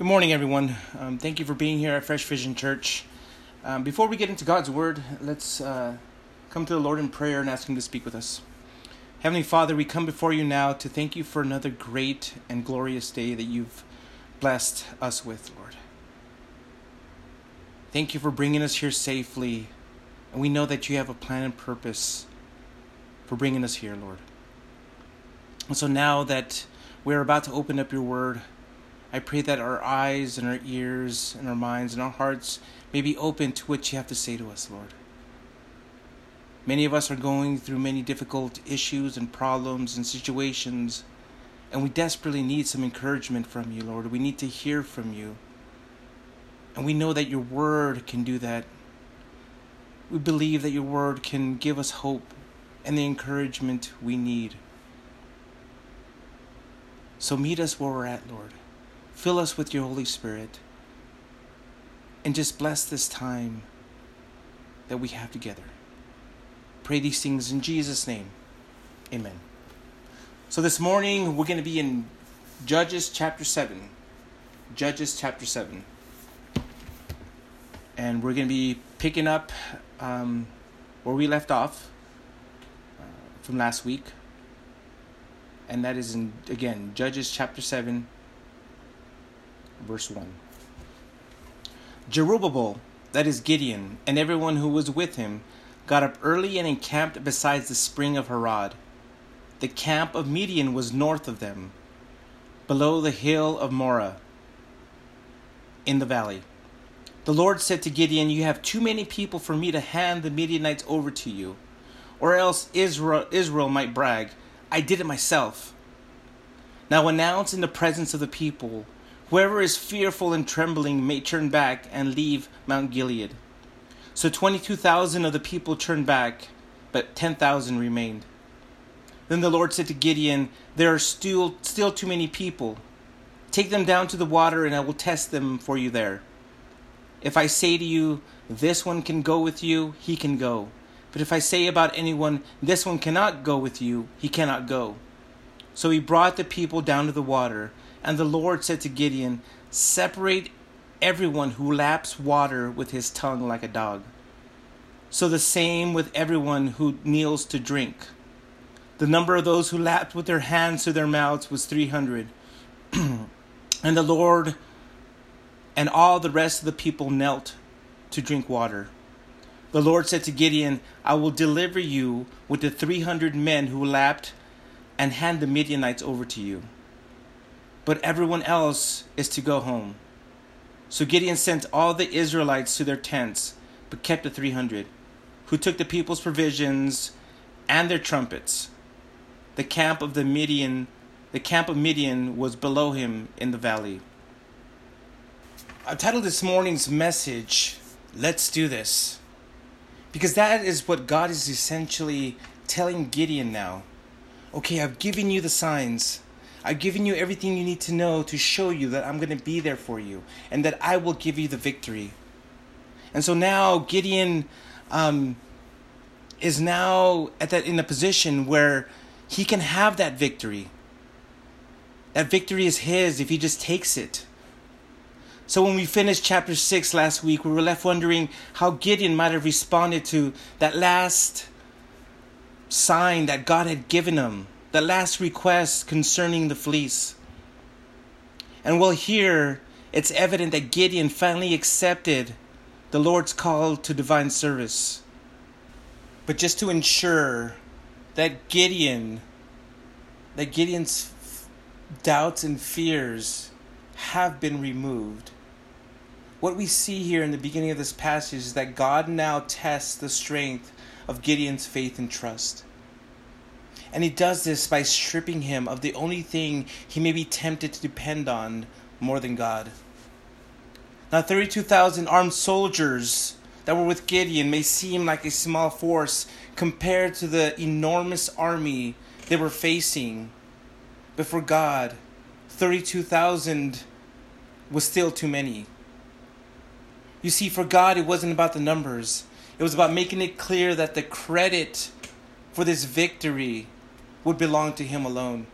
Good morning, everyone. Um, thank you for being here at Fresh Vision Church. Um, before we get into God's Word, let's uh, come to the Lord in prayer and ask Him to speak with us. Heavenly Father, we come before you now to thank you for another great and glorious day that you've blessed us with, Lord. Thank you for bringing us here safely, and we know that you have a plan and purpose for bringing us here, Lord. And so now that we're about to open up your Word, I pray that our eyes and our ears and our minds and our hearts may be open to what you have to say to us, Lord. Many of us are going through many difficult issues and problems and situations, and we desperately need some encouragement from you, Lord. We need to hear from you. And we know that your word can do that. We believe that your word can give us hope and the encouragement we need. So meet us where we're at, Lord. Fill us with your Holy Spirit. And just bless this time that we have together. Pray these things in Jesus' name. Amen. So this morning we're going to be in Judges chapter 7. Judges chapter 7. And we're going to be picking up um, where we left off uh, from last week. And that is in, again, Judges chapter 7 verse 1. Jerubbaal, that is Gideon, and everyone who was with him, got up early and encamped beside the spring of Harod. The camp of Midian was north of them, below the hill of Moreh, in the valley. The Lord said to Gideon, You have too many people for me to hand the Midianites over to you, or else Israel, Israel might brag, I did it myself. Now announce in the presence of the people Whoever is fearful and trembling may turn back and leave Mount Gilead. So 22,000 of the people turned back, but 10,000 remained. Then the Lord said to Gideon, There are still, still too many people. Take them down to the water, and I will test them for you there. If I say to you, This one can go with you, he can go. But if I say about anyone, This one cannot go with you, he cannot go. So he brought the people down to the water and the Lord said to Gideon, Separate everyone who laps water with his tongue like a dog. So the same with everyone who kneels to drink. The number of those who lapped with their hands to their mouths was 300. and the Lord and all the rest of the people knelt to drink water. The Lord said to Gideon, I will deliver you with the 300 men who lapped and hand the Midianites over to you but everyone else is to go home. So Gideon sent all the Israelites to their tents, but kept the 300, who took the people's provisions and their trumpets. The camp of the Midian, the camp of Midian was below him in the valley. I titled this morning's message, Let's Do This. Because that is what God is essentially telling Gideon now. Okay, I've given you the signs. I've given you everything you need to know to show you that I'm going to be there for you and that I will give you the victory. And so now Gideon um, is now at that in a position where he can have that victory. That victory is his if he just takes it. So when we finished chapter 6 last week, we were left wondering how Gideon might have responded to that last sign that God had given him the last request concerning the fleece. And well, here it's evident that Gideon finally accepted the Lord's call to divine service. But just to ensure that Gideon, that Gideon's doubts and fears have been removed. What we see here in the beginning of this passage is that God now tests the strength of Gideon's faith and trust. And he does this by stripping him of the only thing he may be tempted to depend on more than God. Now, 32,000 armed soldiers that were with Gideon may seem like a small force compared to the enormous army they were facing. But for God, 32,000 was still too many. You see, for God, it wasn't about the numbers, it was about making it clear that the credit for this victory would belong to him alone.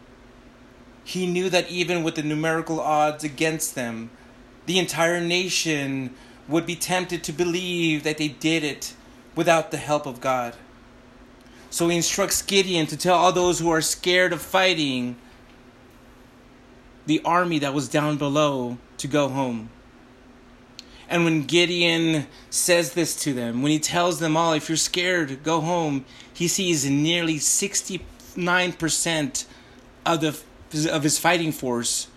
He knew that even with the numerical odds against them, the entire nation would be tempted to believe that they did it without the help of God. So he instructs Gideon to tell all those who are scared of fighting the army that was down below to go home. And when Gideon says this to them, when he tells them all, if you're scared, go home, he sees nearly 69% of, the, of his fighting force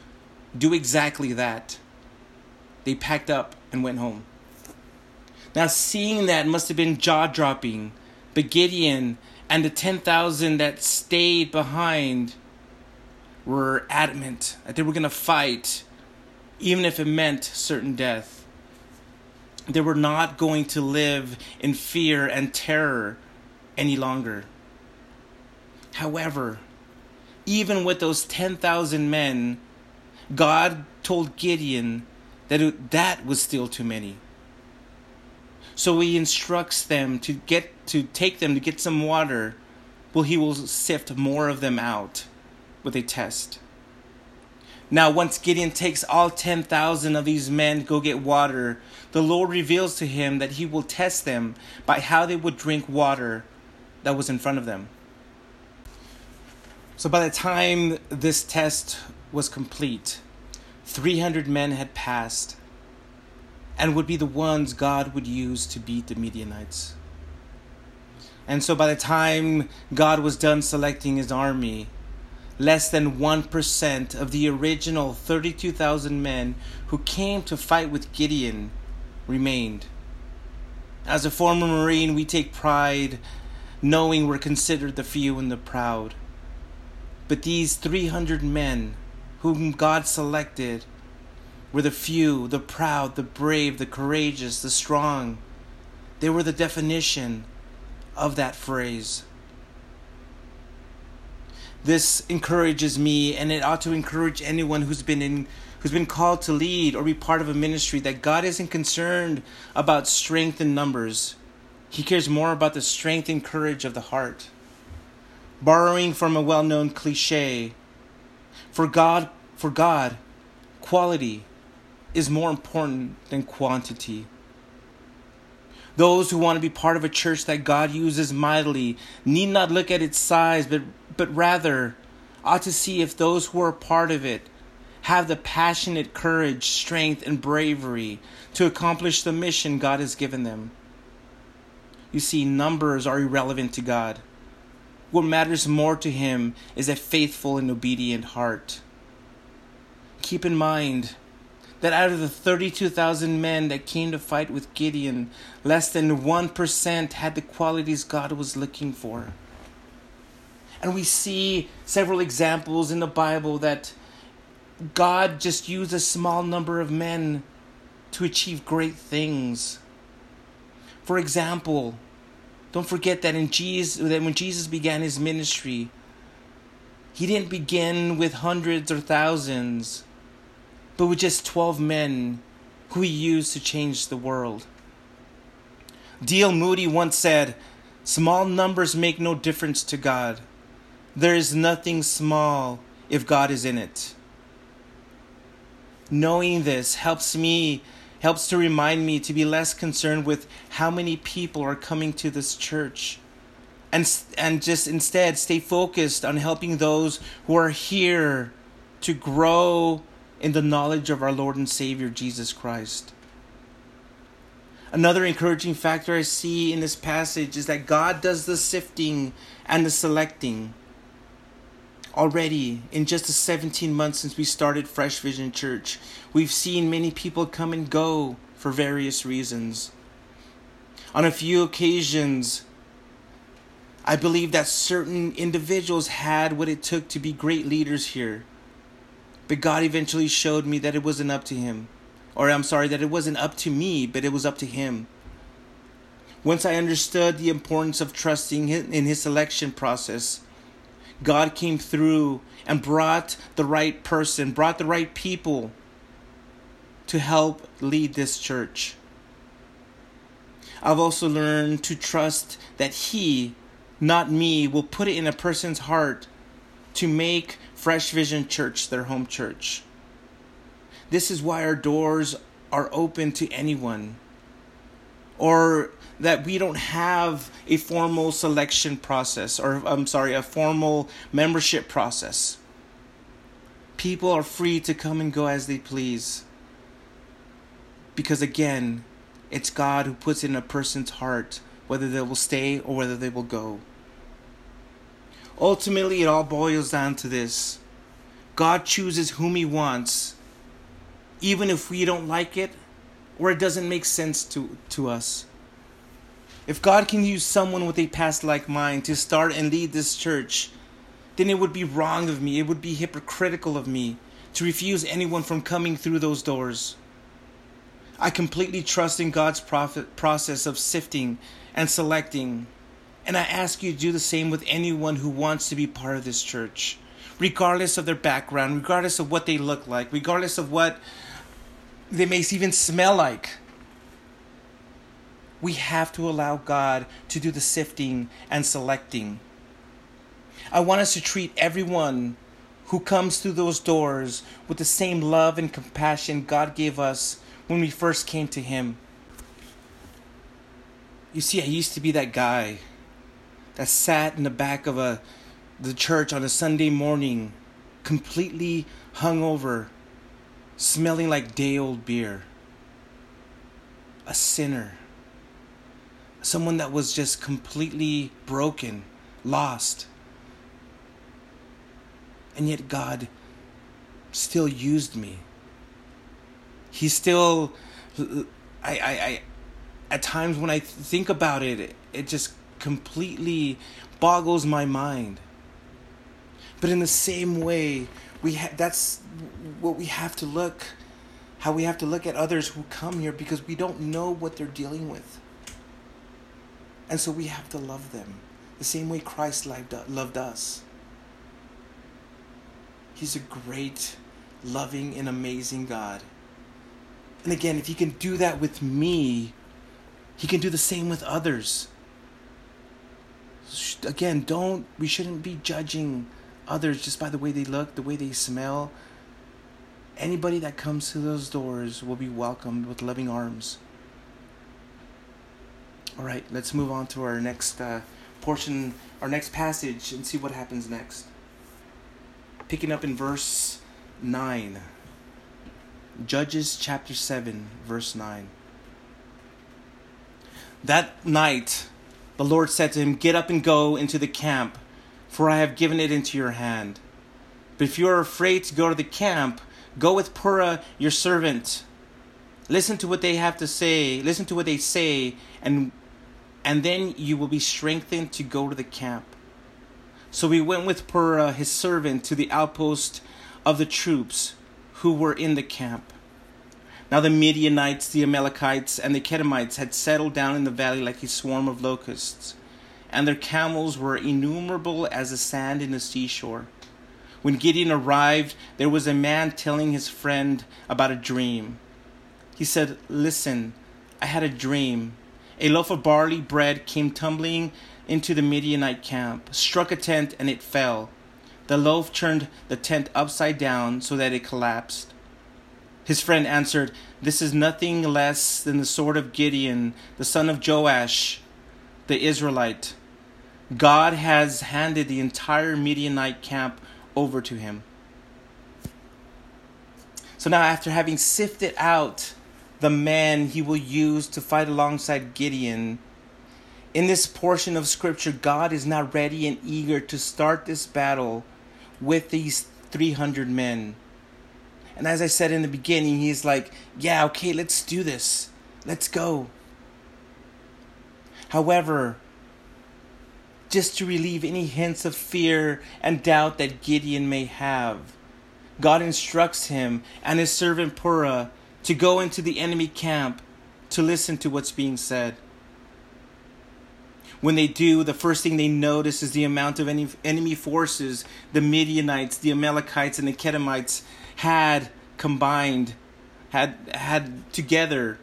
do exactly that. They packed up and went home. Now, seeing that must have been jaw dropping, but Gideon and the 10,000 that stayed behind were adamant that they were going to fight, even if it meant certain death. They were not going to live in fear and terror any longer. However, even with those 10,000 men, God told Gideon that it, that was still too many. So he instructs them to get to take them to get some water. Well, he will sift more of them out with a test. Now, once Gideon takes all 10,000 of these men to go get water, the Lord reveals to him that he will test them by how they would drink water that was in front of them. So, by the time this test was complete, 300 men had passed and would be the ones God would use to beat the Midianites. And so, by the time God was done selecting his army, less than 1% of the original 32,000 men who came to fight with Gideon remained. As a former Marine, we take pride knowing we're considered the few and the proud. But these 300 men whom God selected were the few, the proud, the brave, the courageous, the strong. They were the definition of that phrase. This encourages me, and it ought to encourage anyone who's been in who's been called to lead or be part of a ministry that God isn't concerned about strength in numbers. He cares more about the strength and courage of the heart. Borrowing from a well-known cliche, for God, for God, quality is more important than quantity. Those who want to be part of a church that God uses mightily need not look at its size, but, but rather ought to see if those who are part of it have the passionate courage, strength, and bravery to accomplish the mission God has given them. You see, numbers are irrelevant to God. What matters more to Him is a faithful and obedient heart. Keep in mind, that out of the 32,000 men that came to fight with Gideon, less than 1% had the qualities God was looking for. And we see several examples in the Bible that God just used a small number of men to achieve great things. For example, don't forget that in Jesus that when Jesus began his ministry, he didn't begin with hundreds or thousands but with just 12 men who he used to change the world. D.L. Moody once said, Small numbers make no difference to God. There is nothing small if God is in it. Knowing this helps me, helps to remind me to be less concerned with how many people are coming to this church. And, and just instead stay focused on helping those who are here to grow in the knowledge of our Lord and Savior Jesus Christ. Another encouraging factor I see in this passage is that God does the sifting and the selecting. Already, in just the 17 months since we started Fresh Vision Church, we've seen many people come and go for various reasons. On a few occasions, I believe that certain individuals had what it took to be great leaders here. But God eventually showed me that it wasn't up to Him. Or I'm sorry, that it wasn't up to me, but it was up to Him. Once I understood the importance of trusting in His selection process, God came through and brought the right person, brought the right people to help lead this church. I've also learned to trust that He, not me, will put it in a person's heart to make Fresh Vision Church their home church. This is why our doors are open to anyone. Or that we don't have a formal selection process, or I'm sorry, a formal membership process. People are free to come and go as they please. Because again, it's God who puts in a person's heart whether they will stay or whether they will go. Ultimately, it all boils down to this God chooses whom He wants, even if we don't like it or it doesn't make sense to, to us. If God can use someone with a past like mine to start and lead this church, then it would be wrong of me, it would be hypocritical of me to refuse anyone from coming through those doors. I completely trust in God's prophet, process of sifting and selecting. And I ask you to do the same with anyone who wants to be part of this church, regardless of their background, regardless of what they look like, regardless of what they may even smell like. We have to allow God to do the sifting and selecting. I want us to treat everyone who comes through those doors with the same love and compassion God gave us when we first came to Him. You see, I used to be that guy that sat in the back of a the church on a Sunday morning, completely hungover, smelling like day old beer. A sinner. Someone that was just completely broken, lost. And yet God still used me. He still I I, I at times when I think about it, it just completely boggles my mind. But in the same way, we ha- that's what we have to look how we have to look at others who come here because we don't know what they're dealing with. And so we have to love them the same way Christ loved, uh, loved us. He's a great, loving, and amazing God. And again, if He can do that with me, he can do the same with others. Again, don't, we shouldn't be judging others just by the way they look, the way they smell. Anybody that comes to those doors will be welcomed with loving arms. All right, let's move on to our next uh, portion, our next passage, and see what happens next. Picking up in verse 9. Judges chapter 7, verse 9. That night, the Lord said to him, Get up and go into the camp, for I have given it into your hand. But if you are afraid to go to the camp, go with Purah your servant. Listen to what they have to say, listen to what they say, and and then you will be strengthened to go to the camp. So we went with Purah his servant to the outpost of the troops who were in the camp. Now the Midianites, the Amalekites, and the Kedemites had settled down in the valley like a swarm of locusts, and their camels were innumerable as the sand in the seashore. When Gideon arrived, there was a man telling his friend about a dream. He said, Listen, I had a dream. A loaf of barley bread came tumbling into the Midianite camp, struck a tent, and it fell. The loaf turned the tent upside down so that it collapsed. His friend answered, This is nothing less than the sword of Gideon, the son of Joash, the Israelite. God has handed the entire Midianite camp over to him. So now, after having sifted out the man he will use to fight alongside Gideon, in this portion of scripture, God is now ready and eager to start this battle with these 300 men. And as I said in the beginning, he's like, yeah, okay, let's do this. Let's go. However, just to relieve any hints of fear and doubt that Gideon may have, God instructs him and his servant Purah to go into the enemy camp to listen to what's being said. When they do, the first thing they notice is the amount of enemy forces the Midianites, the Amalekites, and the Kedemites had combined, had had together.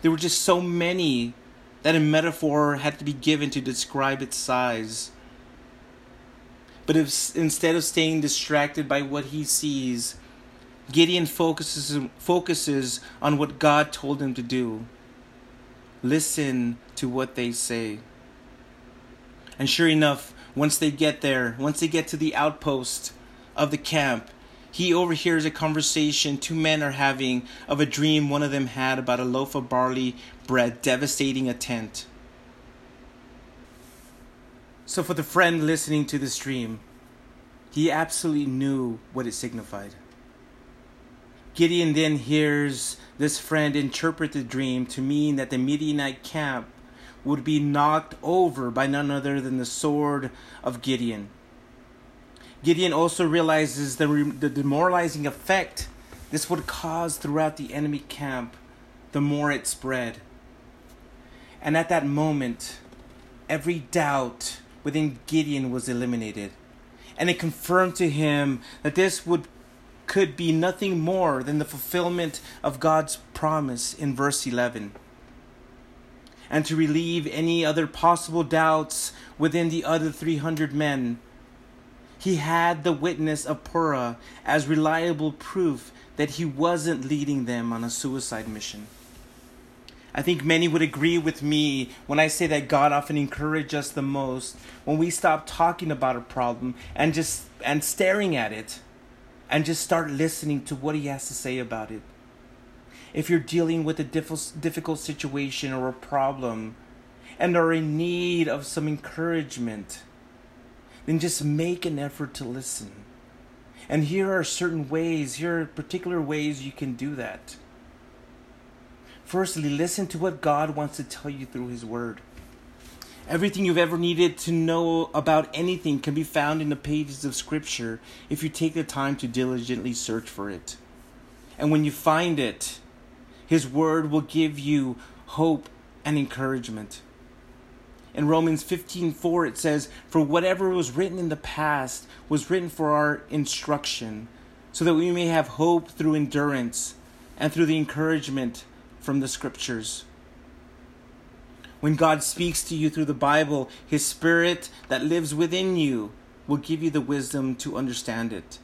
There were just so many that a metaphor had to be given to describe its size. But if instead of staying distracted by what he sees, Gideon focuses, focuses on what God told him to do. Listen to what they say. And sure enough, once they get there, once they get to the outpost of the camp, he overhears a conversation two men are having of a dream one of them had about a loaf of barley bread devastating a tent. So, for the friend listening to this dream, he absolutely knew what it signified. Gideon then hears this friend interpret the dream to mean that the Midianite camp would be knocked over by none other than the sword of Gideon. Gideon also realizes the, the demoralizing effect this would cause throughout the enemy camp the more it spread. And at that moment, every doubt within Gideon was eliminated. And it confirmed to him that this would could be nothing more than the fulfillment of God's promise in verse 11. And to relieve any other possible doubts within the other 300 men, he had the witness of Purah as reliable proof that he wasn't leading them on a suicide mission. I think many would agree with me when I say that God often encourages us the most when we stop talking about a problem and just and staring at it and just start listening to what he has to say about it. If you're dealing with a difficult situation or a problem and are in need of some encouragement, then just make an effort to listen. And here are certain ways, here are particular ways you can do that. Firstly, listen to what God wants to tell you through His Word. Everything you've ever needed to know about anything can be found in the pages of Scripture if you take the time to diligently search for it. And when you find it, His Word will give you hope and encouragement. In Romans 15:4 it says, "For whatever was written in the past was written for our instruction, so that we may have hope through endurance and through the encouragement from the scriptures. When God speaks to you through the Bible, His Spirit that lives within you will give you the wisdom to understand it.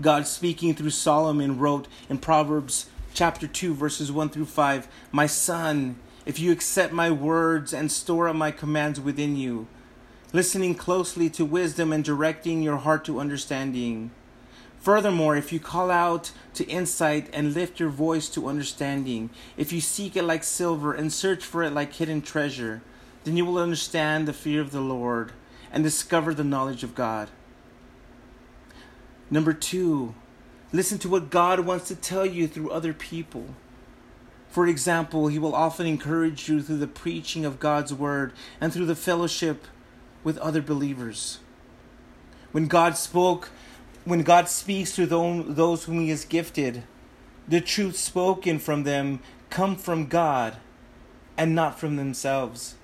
God speaking through Solomon wrote in Proverbs chapter 2 verses 1 through 5, "My son, if you accept my words and store up my commands within you, listening closely to wisdom and directing your heart to understanding, Furthermore, if you call out to insight and lift your voice to understanding, if you seek it like silver and search for it like hidden treasure, then you will understand the fear of the Lord and discover the knowledge of God. Number two, listen to what God wants to tell you through other people. For example, He will often encourage you through the preaching of God's Word and through the fellowship with other believers. When God spoke when God speaks to those whom He has gifted, the truth spoken from them come from God and not from themselves.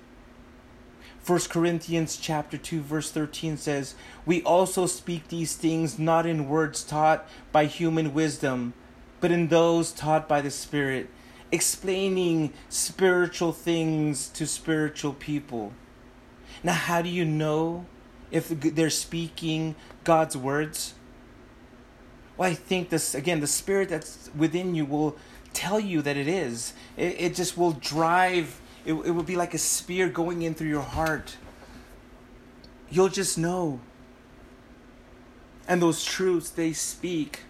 1 Corinthians chapter 2 verse 13 says, "We also speak these things not in words taught by human wisdom, but in those taught by the Spirit, explaining spiritual things to spiritual people." Now, how do you know if they're speaking God's words? Well, I think this, again, the spirit that's within you will tell you that it is. It, it just will drive, it, it will be like a spear going in through your heart. You'll just know. And those truths they speak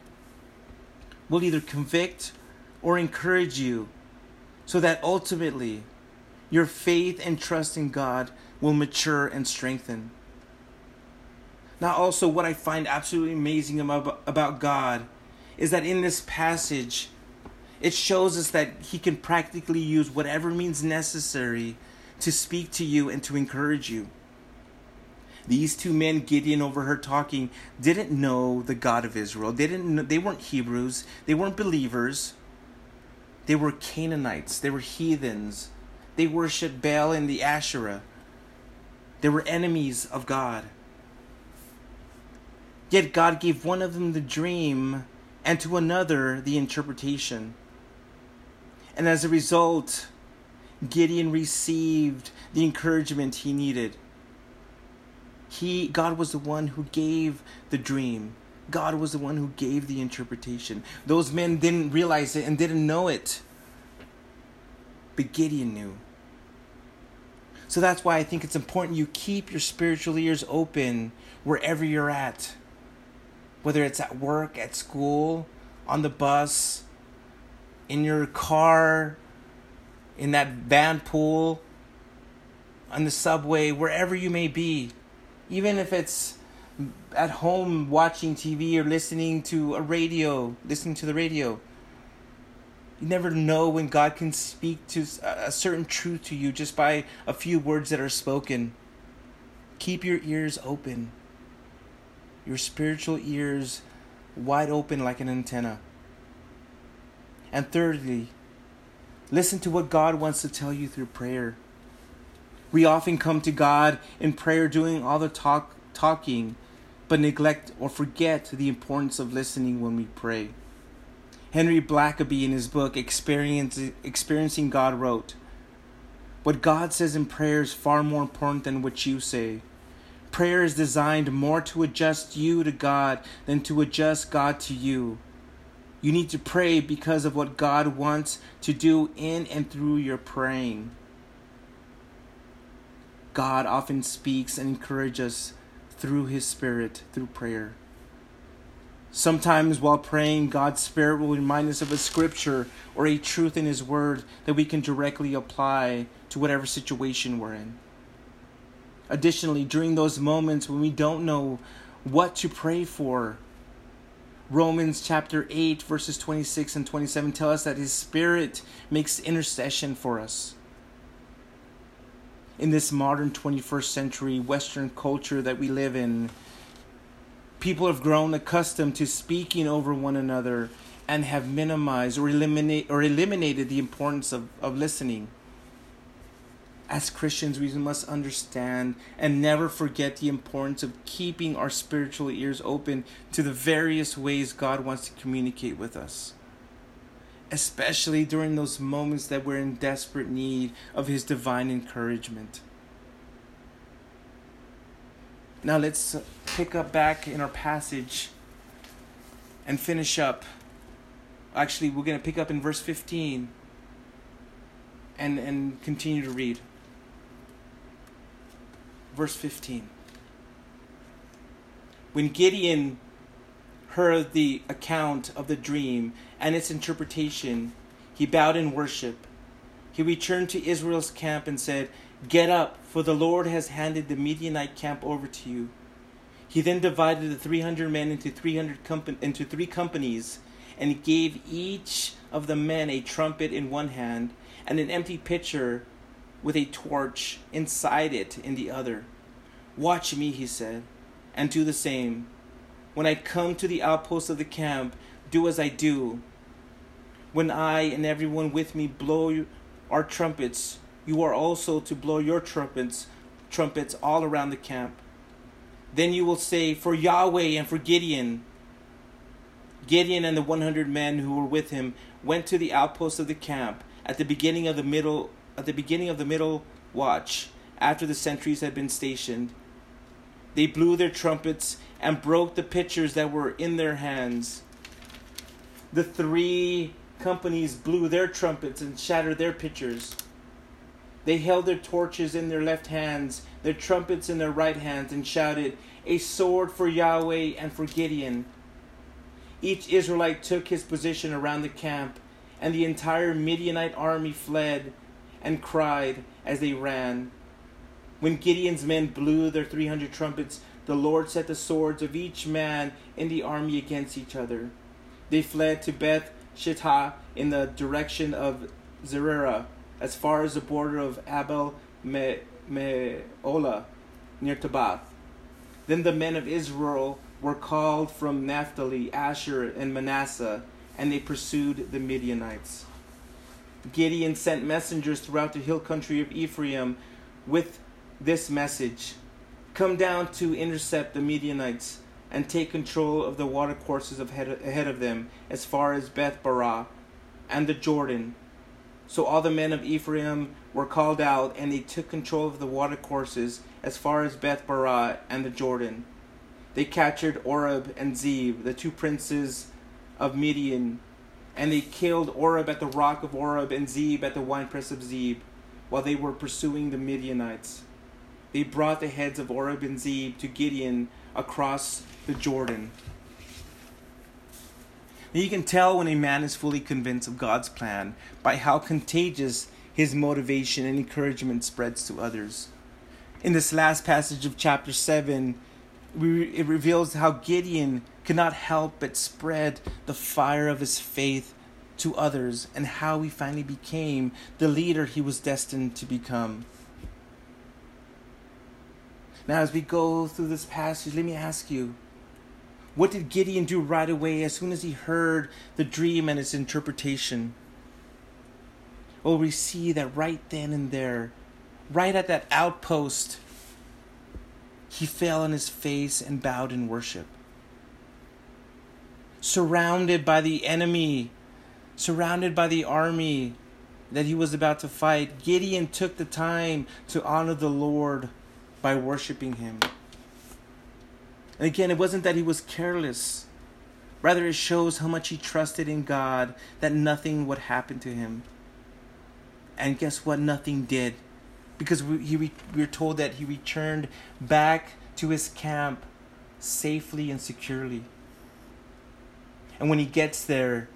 will either convict or encourage you so that ultimately your faith and trust in God will mature and strengthen. Now, also, what I find absolutely amazing about, God is that in this passage, it shows us that He can practically use whatever means necessary to speak to you and to encourage you. These two men Gideon overheard talking didn't know the God of Israel. They didn't know, they weren't Hebrews. They weren't believers. They were Canaanites. They were heathens. They worshiped Baal and the Asherah. They were enemies of God. Yet God gave one of them the dream and to another the interpretation. And as a result, Gideon received the encouragement he needed. He God was the one who gave the dream. God was the one who gave the interpretation. Those men didn't realize it and didn't know it. But Gideon knew. So that's why I think it's important you keep your spiritual ears open wherever you're at. Whether it's at work, at school, on the bus, in your car, in that van pool, on the subway, wherever you may be. Even if it's at home watching TV or listening to a radio, listening to the radio. You never know when God can speak to a certain truth to you just by a few words that are spoken. Keep your ears open, your spiritual ears wide open like an antenna. And thirdly, listen to what God wants to tell you through prayer. We often come to God in prayer doing all the talk talking but neglect or forget the importance of listening when we pray. Henry Blackaby, in his book Experiencing God, wrote What God says in prayer is far more important than what you say. Prayer is designed more to adjust you to God than to adjust God to you. You need to pray because of what God wants to do in and through your praying. God often speaks and encourages us through His Spirit, through prayer. Sometimes while praying, God's Spirit will remind us of a scripture or a truth in His Word that we can directly apply to whatever situation we're in. Additionally, during those moments when we don't know what to pray for, Romans chapter 8, verses 26 and 27 tell us that His Spirit makes intercession for us in this modern 21st century Western culture that we live in. People have grown accustomed to speaking over one another and have minimized or eliminate or eliminated the importance of, of listening. As Christians, we must understand and never forget the importance of keeping our spiritual ears open to the various ways God wants to communicate with us especially during those moments that we're in desperate need of His divine encouragement. Now let's pick up back in our passage and finish up. Actually, we're going to pick up in verse 15 and, and continue to read. Verse 15. When Gideon heard the account of the dream and its interpretation, he bowed in worship. He returned to Israel's camp and said, Get up, for the Lord has handed the Midianite camp over to you. He then divided the 300 men into 300 compa- into three companies and gave each of the men a trumpet in one hand and an empty pitcher with a torch inside it in the other. Watch me, he said, and do the same. When I come to the outposts of the camp, do as I do. When I and everyone with me blow our trumpets, you are also to blow your trumpets, trumpets all around the camp. Then you will say, For Yahweh and for Gideon. Gideon and the 100 men who were with him went to the outposts of the camp at the beginning of the middle at the beginning of the middle watch after the sentries had been stationed. They blew their trumpets and broke the pitchers that were in their hands. The three companies blew their trumpets and shattered their pitchers. They held their torches in their left hands, their trumpets in their right hands, and shouted, A sword for Yahweh and for Gideon. Each Israelite took his position around the camp, and the entire Midianite army fled and cried as they ran. When Gideon's men blew their 300 trumpets, the Lord set the swords of each man in the army against each other. They fled to Beth Shittah in the direction of Zererah, as far as the border of Abel Meholah, near Tabath. Then the men of Israel were called from Naphtali, Asher, and Manasseh, and they pursued the Midianites. Gideon sent messengers throughout the hill country of Ephraim with this message Come down to intercept the Midianites and take control of the watercourses ahead of them as far as Beth Barah and the Jordan. So all the men of Ephraim were called out, and they took control of the watercourses as far as Beth Barah and the Jordan. they captured Oreb and Zeb, the two princes of Midian, and they killed Oreb at the rock of Oreb and Zeb at the winepress of Zeb while they were pursuing the Midianites. They brought the heads of Oreb and Zeb to Gideon across the Jordan. You can tell when a man is fully convinced of God's plan by how contagious his motivation and encouragement spreads to others. In this last passage of chapter 7, it reveals how Gideon could not help but spread the fire of his faith to others and how he finally became the leader he was destined to become. Now, as we go through this passage, let me ask you what did Gideon do right away as soon as he heard the dream and its interpretation? Well, we see that right then and there, right at that outpost, he fell on his face and bowed in worship. Surrounded by the enemy, surrounded by the army that he was about to fight, Gideon took the time to honor the Lord by worshiping him. And again, it wasn't that he was careless. Rather, it shows how much he trusted in God that nothing would happen to him. And guess what? Nothing did because we, he, we are told that he returned back to his camp safely and securely. And when he gets there,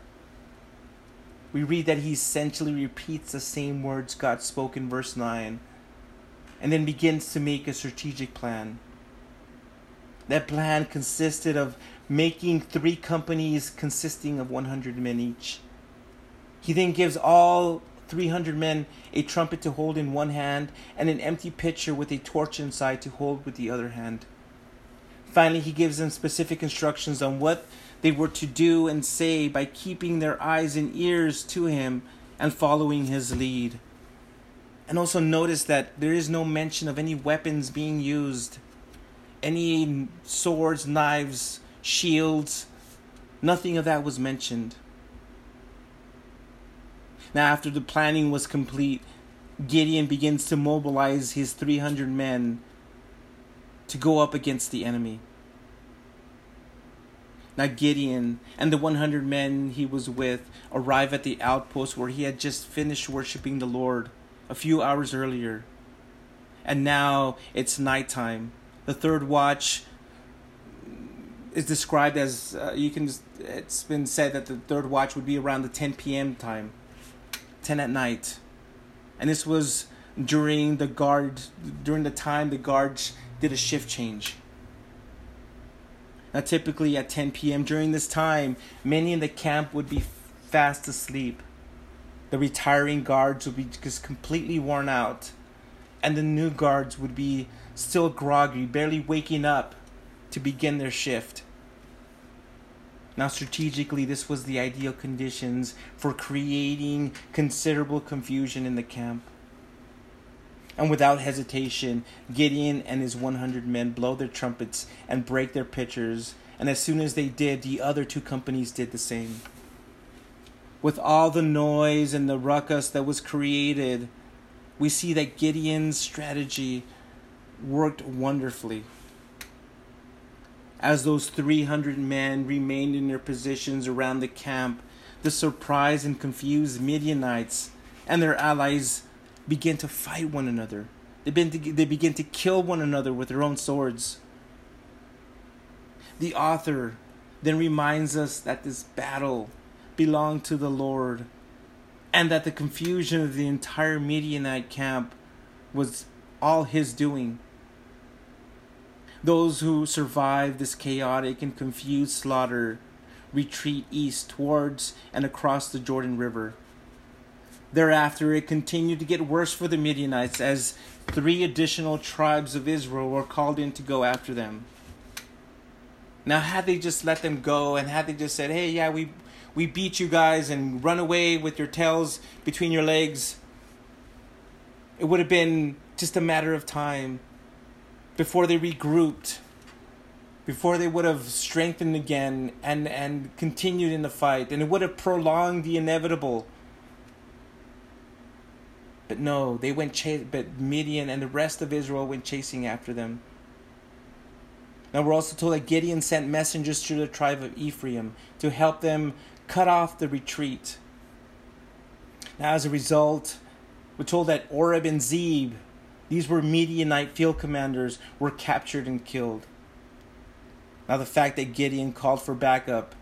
we read that he essentially repeats the same words God spoke in verse 9 and then begins to make a strategic plan. That plan consisted of making three companies consisting of 100 men each. He then gives all 300 men a trumpet to hold in one hand, and an empty pitcher with a torch inside to hold with the other hand. Finally, he gives them specific instructions on what they were to do and say by keeping their eyes and ears to him and following his lead. And also notice that there is no mention of any weapons being used, any swords, knives, shields. Nothing of that was mentioned. Now, after the planning was complete, Gideon begins to mobilize his 300 men to go up against the enemy. Now, Gideon and the 100 men he was with arrive at the outpost where he had just finished worshiping the Lord a few hours earlier. And now it's nighttime. The third watch is described as uh, you can. It's been said that the third watch would be around the 10 p.m. time. 10 at night. And this was during the guard during the time the guards did a shift change. Now typically at 10 p.m. during this time, many in the camp would be fast asleep. The retiring guards would be just completely worn out, and the new guards would be still groggy, barely waking up to begin their shift. Now, strategically, this was the ideal conditions for creating considerable confusion in the camp. And without hesitation, Gideon and his 100 men blow their trumpets and break their pitchers. And as soon as they did, the other two companies did the same. With all the noise and the ruckus that was created, we see that Gideon's strategy worked wonderfully as those 300 men remained in their positions around the camp, the surprised and confused Midianites and their allies began to fight one another. They began to, they began to kill one another with their own swords. The author then reminds us that this battle belonged to the Lord and that the confusion of the entire Midianite camp was all his doing. Those who survive this chaotic and confused slaughter retreat east towards and across the Jordan River. Thereafter, it continued to get worse for the Midianites as three additional tribes of Israel were called in to go after them. Now, had they just let them go and had they just said, hey, yeah, we, we beat you guys and run away with your tails between your legs, it would have been just a matter of time before they regrouped, before they would have strengthened again and, and continued in the fight, and it would have prolonged the inevitable. But no, they went chase. But Midian and the rest of Israel went chasing after them. Now we're also told that Gideon sent messengers to the tribe of Ephraim to help them cut off the retreat. Now, as a result, we're told that Oreb and Zeb, these were Midianite field commanders, were captured and killed. Now, the fact that Gideon called for backup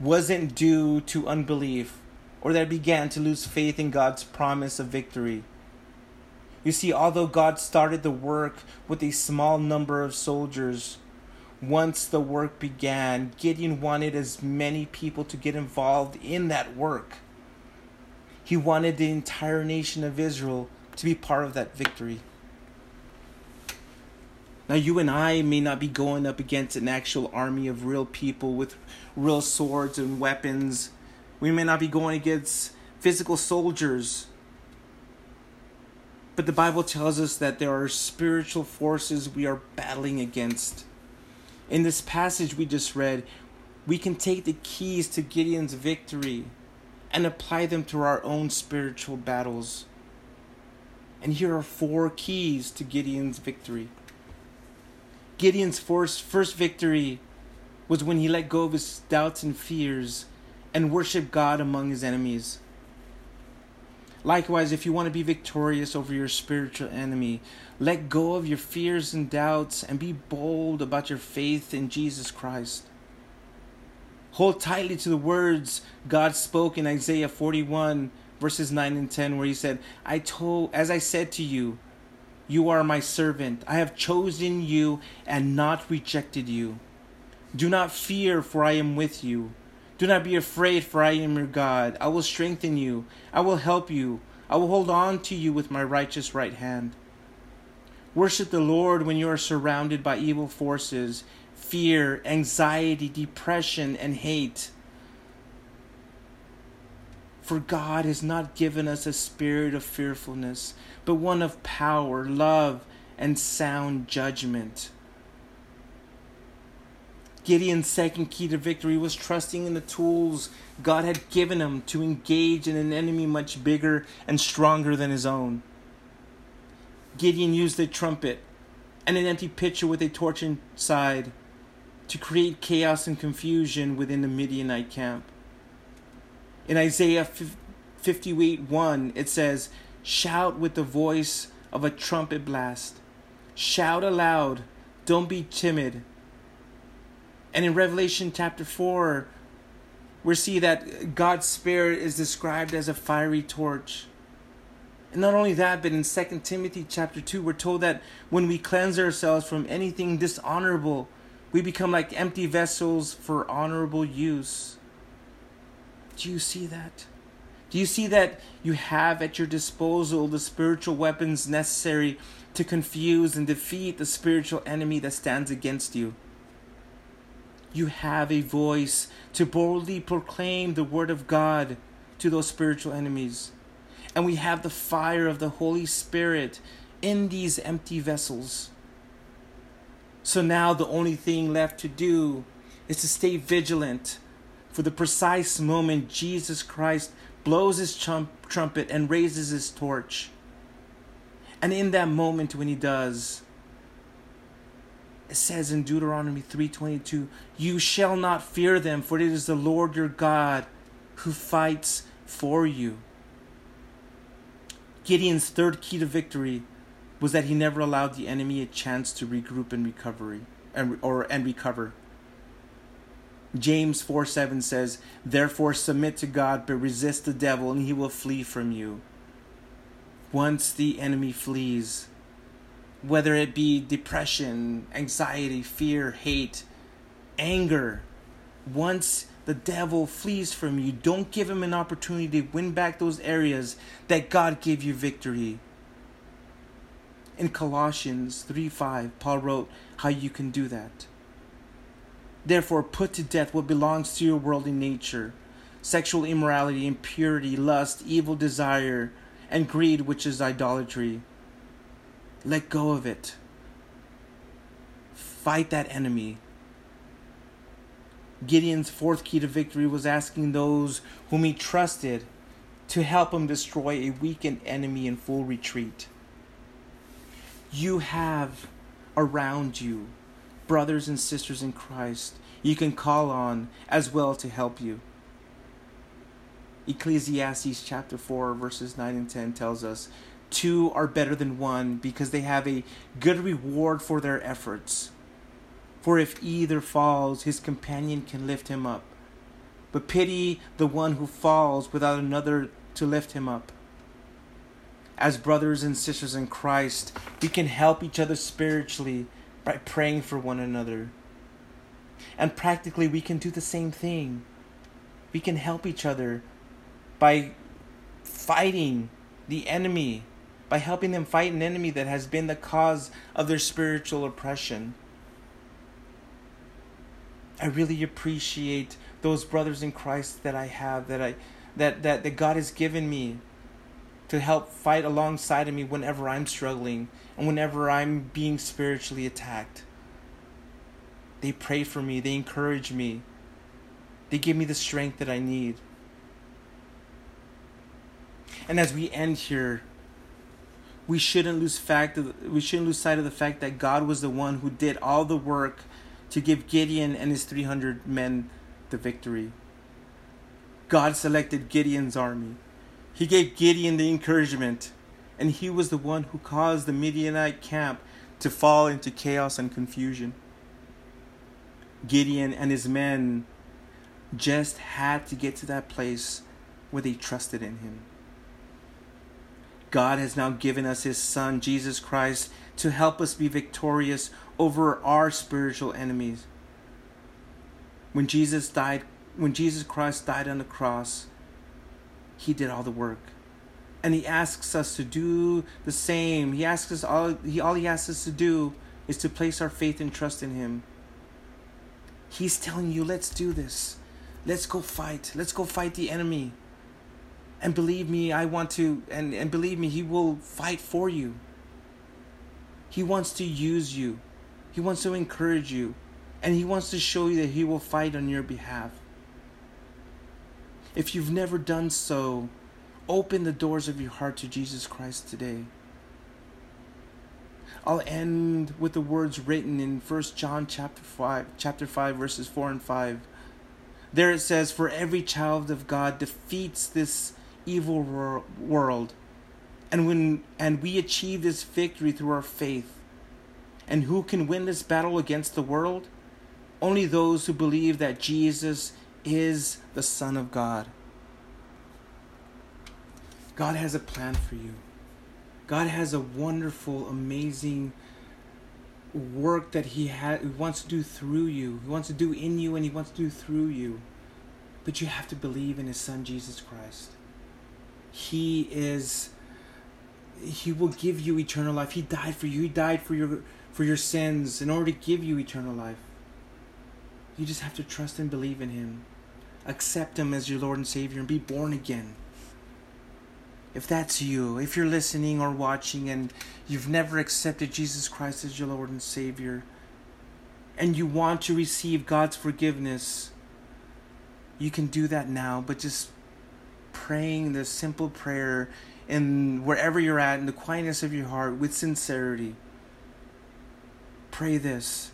wasn't due to unbelief or that he began to lose faith in God's promise of victory. You see, although God started the work with a small number of soldiers, once the work began, Gideon wanted as many people to get involved in that work. He wanted the entire nation of Israel to be part of that victory. Now, you and I may not be going up against an actual army of real people with real swords and weapons. We may not be going against physical soldiers but the Bible tells us that there are spiritual forces we are battling against. In this passage we just read, we can take the keys to Gideon's victory and apply them to our own spiritual battles. And here are four keys to Gideon's victory. Gideon's first, first victory was when he let go of his doubts and fears and worshiped God among his enemies. Likewise, if you want to be victorious over your spiritual enemy, let go of your fears and doubts and be bold about your faith in Jesus Christ. Hold tightly to the words God spoke in Isaiah 41, verses 9 and 10, where He said, I told, as I said to you, you are my servant. I have chosen you and not rejected you. Do not fear, for I am with you. Do not be afraid, for I am your God. I will strengthen you. I will help you. I will hold on to you with my righteous right hand. Worship the Lord when you are surrounded by evil forces, fear, anxiety, depression, and hate. For God has not given us a spirit of fearfulness, but one of power, love, and sound judgment. Gideon's second key to victory was trusting in the tools God had given him to engage in an enemy much bigger and stronger than his own. Gideon used a trumpet and an empty pitcher with a torch inside to create chaos and confusion within the Midianite camp. In Isaiah 58 1, it says, Shout with the voice of a trumpet blast. Shout aloud. Don't be timid. And in Revelation chapter 4, we see that God's Spirit is described as a fiery torch. And not only that, but in 2 Timothy chapter 2, we're told that when we cleanse ourselves from anything dishonorable, we become like empty vessels for honorable use. Do you see that? Do you see that you have at your disposal the spiritual weapons necessary to confuse and defeat the spiritual enemy that stands against you? you have a voice to boldly proclaim the word of God to those spiritual enemies. And we have the fire of the Holy Spirit in these empty vessels. So now the only thing left to do is to stay vigilant for the precise moment Jesus Christ blows his trumpet and raises his torch. And in that moment when he does, it says in Deuteronomy 3:22, "You shall not fear them, for it is the Lord your God who fights for you." Gideon's third key to victory was that he never allowed the enemy a chance to regroup and recovery and or and recover. James 4 7 says, Therefore submit to God, but resist the devil, and he will flee from you. Once the enemy flees, whether it be depression, anxiety, fear, hate, anger. Once the devil flees from you, don't give him an opportunity to win back those areas that God gave you victory. In Colossians 3 5, Paul wrote how you can do that. Therefore, put to death what belongs to your worldly nature sexual immorality, impurity, lust, evil desire, and greed, which is idolatry let go of it. Fight that enemy. Gideon's fourth key to victory was asking those whom he trusted to help him destroy a weakened enemy in full retreat. You have around you brothers and sisters in Christ you can call on as well to help you. Ecclesiastes chapter 4, verses 9 and 10 tells us two are better than one because they have a good reward for their efforts. For if either falls, his companion can lift him up. But pity the one who falls without another to lift him up. As brothers and sisters in Christ, we can help each other spiritually by praying for one another. And practically, we can do the same thing. We can help each other by fighting the enemy, by helping them fight an enemy that has been the cause of their spiritual oppression. I really appreciate those brothers in Christ that I have that I that that, that God has given me to help fight alongside of me whenever I'm struggling and whenever I'm being spiritually attacked. They pray for me, they encourage me. They give me the strength that I need. And as we end here, we shouldn't lose fact of, we shouldn't lose sight of the fact that God was the one who did all the work to give Gideon and his 300 men the victory. God selected Gideon's army. He gave Gideon the encouragement, and he was the one who caused the Midianite camp to fall into chaos and confusion. Gideon and his men just had to get to that place where they trusted in him. God has now given us his Son, Jesus Christ, to help us be victorious over our spiritual enemies. When Jesus died, when Jesus Christ died on the cross, he did all the work. And he asks us to do the same. He asks us all he all he asks us to do is to place our faith and trust in him. He's telling you, let's do this. Let's go fight. Let's go fight the enemy. And believe me, I want to, and, and believe me, He will fight for you. He wants to use you, He wants to encourage you, and He wants to show you that He will fight on your behalf. If you've never done so, open the doors of your heart to Jesus Christ today. I'll end with the words written in 1 John chapter 5, chapter 5 verses 4 and 5. There it says, "For every child of God defeats this evil world, and when and we achieve this victory through our faith. And who can win this battle against the world? Only those who believe that Jesus is the Son of God. God has a plan for you. God has a wonderful, amazing work that He ha- wants to do through you. He wants to do in you and He wants to do through you. But you have to believe in His Son, Jesus Christ. He is. He will give you eternal life. He died for you. He died for your for your sins in order to give you eternal life. You just have to trust and believe in Him. Accept Him as your Lord and Savior and be born again if that's you, if you're listening or watching and you've never accepted Jesus Christ as your Lord and Savior, and you want to receive God's forgiveness, you can do that now, but just praying this simple prayer in wherever you're at, in the quietness of your heart, with sincerity. Pray this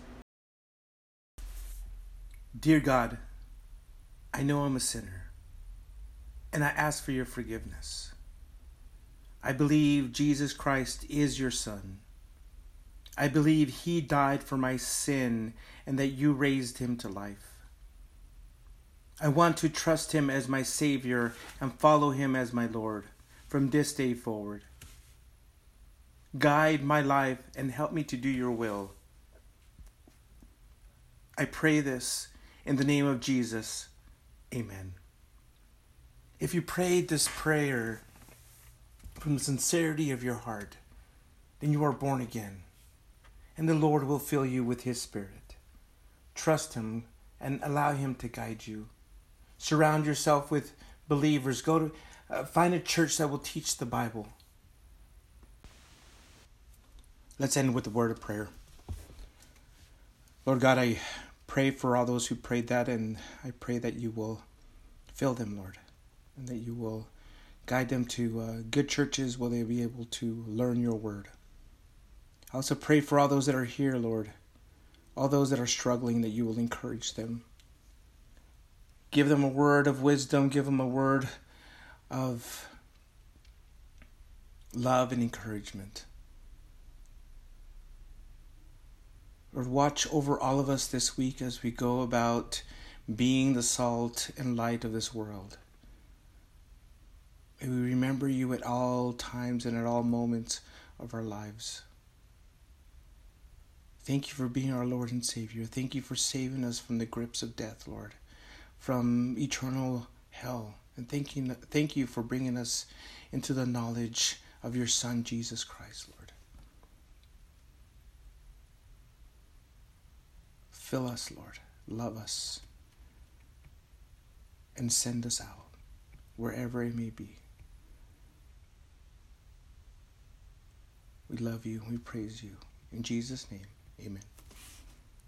Dear God, I know I'm a sinner, and I ask for your forgiveness. I believe Jesus Christ is your Son. I believe He died for my sin and that you raised Him to life. I want to trust Him as my Savior and follow Him as my Lord from this day forward. Guide my life and help me to do your will. I pray this in the name of Jesus. Amen. If you prayed this prayer, from the sincerity of your heart, then you are born again, and the Lord will fill you with His Spirit. Trust Him and allow Him to guide you. Surround yourself with believers. Go to uh, find a church that will teach the Bible. Let's end with a word of prayer. Lord God, I pray for all those who prayed that, and I pray that you will fill them, Lord, and that you will Guide them to uh, good churches where they'll be able to learn your word. I also pray for all those that are here, Lord. all those that are struggling, that you will encourage them. Give them a word of wisdom, give them a word of love and encouragement. Lord, watch over all of us this week as we go about being the salt and light of this world. May we remember you at all times and at all moments of our lives. Thank you for being our Lord and Savior. Thank you for saving us from the grips of death, Lord, from eternal hell. And thank you, thank you for bringing us into the knowledge of your Son, Jesus Christ, Lord. Fill us, Lord. Love us. And send us out, wherever it may be. We love you. We praise you. In Jesus' name, amen.